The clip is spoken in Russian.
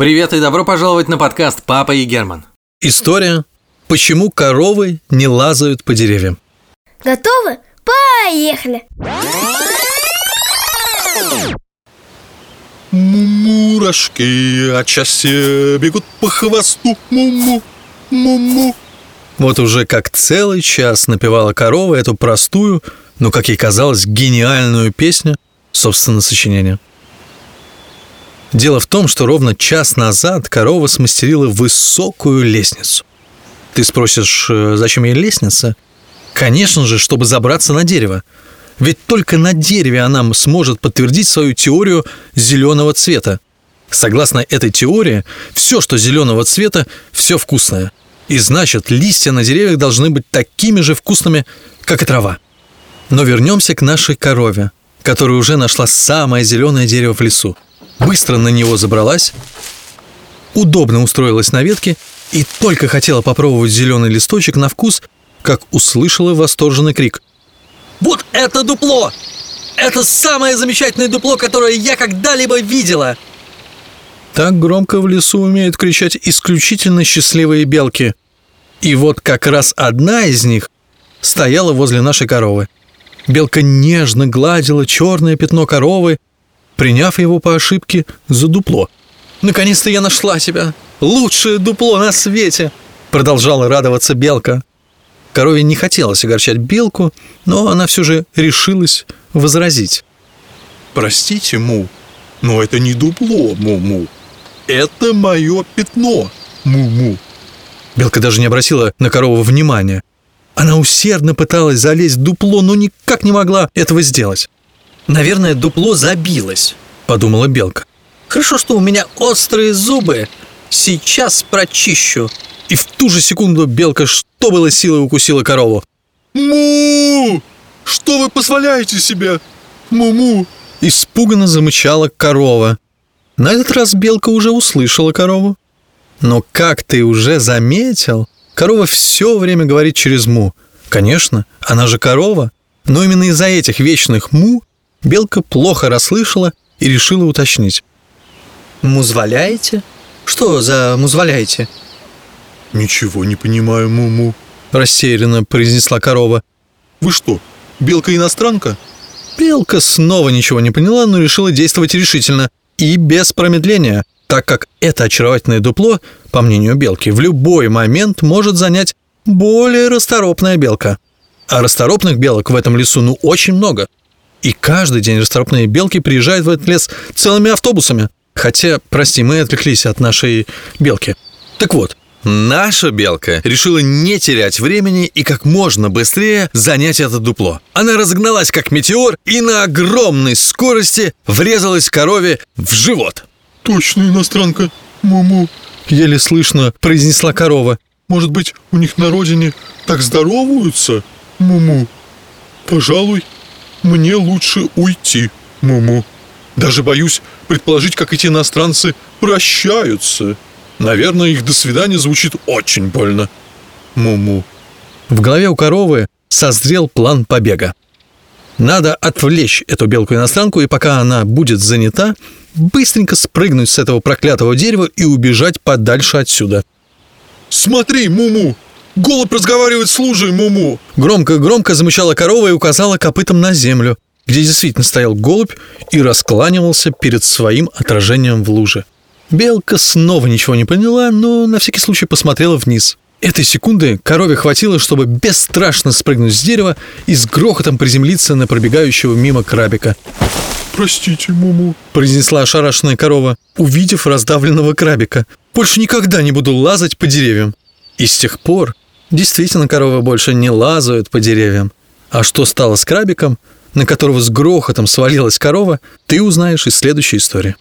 Привет и добро пожаловать на подкаст «Папа и Герман». История «Почему коровы не лазают по деревьям?» Готовы? Поехали! Мурашки от счастья бегут по хвосту Муму, муму Вот уже как целый час напевала корова эту простую, но, как ей казалось, гениальную песню, собственно, сочинения. Дело в том, что ровно час назад корова смастерила высокую лестницу. Ты спросишь, э, зачем ей лестница? Конечно же, чтобы забраться на дерево. Ведь только на дереве она сможет подтвердить свою теорию зеленого цвета. Согласно этой теории, все, что зеленого цвета, все вкусное. И значит, листья на деревьях должны быть такими же вкусными, как и трава. Но вернемся к нашей корове, которая уже нашла самое зеленое дерево в лесу быстро на него забралась, удобно устроилась на ветке и только хотела попробовать зеленый листочек на вкус, как услышала восторженный крик. «Вот это дупло! Это самое замечательное дупло, которое я когда-либо видела!» Так громко в лесу умеют кричать исключительно счастливые белки. И вот как раз одна из них стояла возле нашей коровы. Белка нежно гладила черное пятно коровы приняв его по ошибке за дупло. «Наконец-то я нашла тебя! Лучшее дупло на свете!» Продолжала радоваться белка. Корове не хотелось огорчать белку, но она все же решилась возразить. «Простите, Му, но это не дупло, Му-Му. Это мое пятно, Му-Му». Белка даже не обратила на корову внимания. Она усердно пыталась залезть в дупло, но никак не могла этого сделать. «Наверное, дупло забилось», — подумала белка. «Хорошо, что у меня острые зубы. Сейчас прочищу». И в ту же секунду белка, что было силой, укусила корову. «Му! Что вы позволяете себе? Му-му!» Испуганно замычала корова. На этот раз белка уже услышала корову. Но как ты уже заметил, корова все время говорит через му. Конечно, она же корова. Но именно из-за этих вечных му Белка плохо расслышала и решила уточнить. «Музволяете? Что за музволяете?» «Ничего не понимаю, Муму», — рассеянно произнесла корова. «Вы что, белка-иностранка?» Белка снова ничего не поняла, но решила действовать решительно и без промедления, так как это очаровательное дупло, по мнению белки, в любой момент может занять более расторопная белка. А расторопных белок в этом лесу ну очень много — и каждый день расторопные белки приезжают в этот лес целыми автобусами. Хотя, прости, мы отвлеклись от нашей белки. Так вот, Наша белка решила не терять времени и как можно быстрее занять это дупло. Она разгналась как метеор и на огромной скорости врезалась корове в живот. «Точно иностранка, Муму», — еле слышно произнесла корова. «Может быть, у них на родине так здороваются, Муму? Пожалуй, мне лучше уйти, Муму. Даже боюсь предположить, как эти иностранцы прощаются. Наверное, их «до свидания» звучит очень больно. Муму. В голове у коровы созрел план побега. Надо отвлечь эту белку-иностранку, и пока она будет занята, быстренько спрыгнуть с этого проклятого дерева и убежать подальше отсюда. «Смотри, Муму! Голубь разговаривает с лужей, Муму!» Громко-громко замычала корова и указала копытом на землю, где действительно стоял голубь и раскланивался перед своим отражением в луже. Белка снова ничего не поняла, но на всякий случай посмотрела вниз. Этой секунды корове хватило, чтобы бесстрашно спрыгнуть с дерева и с грохотом приземлиться на пробегающего мимо крабика. «Простите, Муму», — произнесла ошарашенная корова, увидев раздавленного крабика. «Больше никогда не буду лазать по деревьям». И с тех пор действительно коровы больше не лазают по деревьям. А что стало с крабиком, на которого с грохотом свалилась корова, ты узнаешь из следующей истории.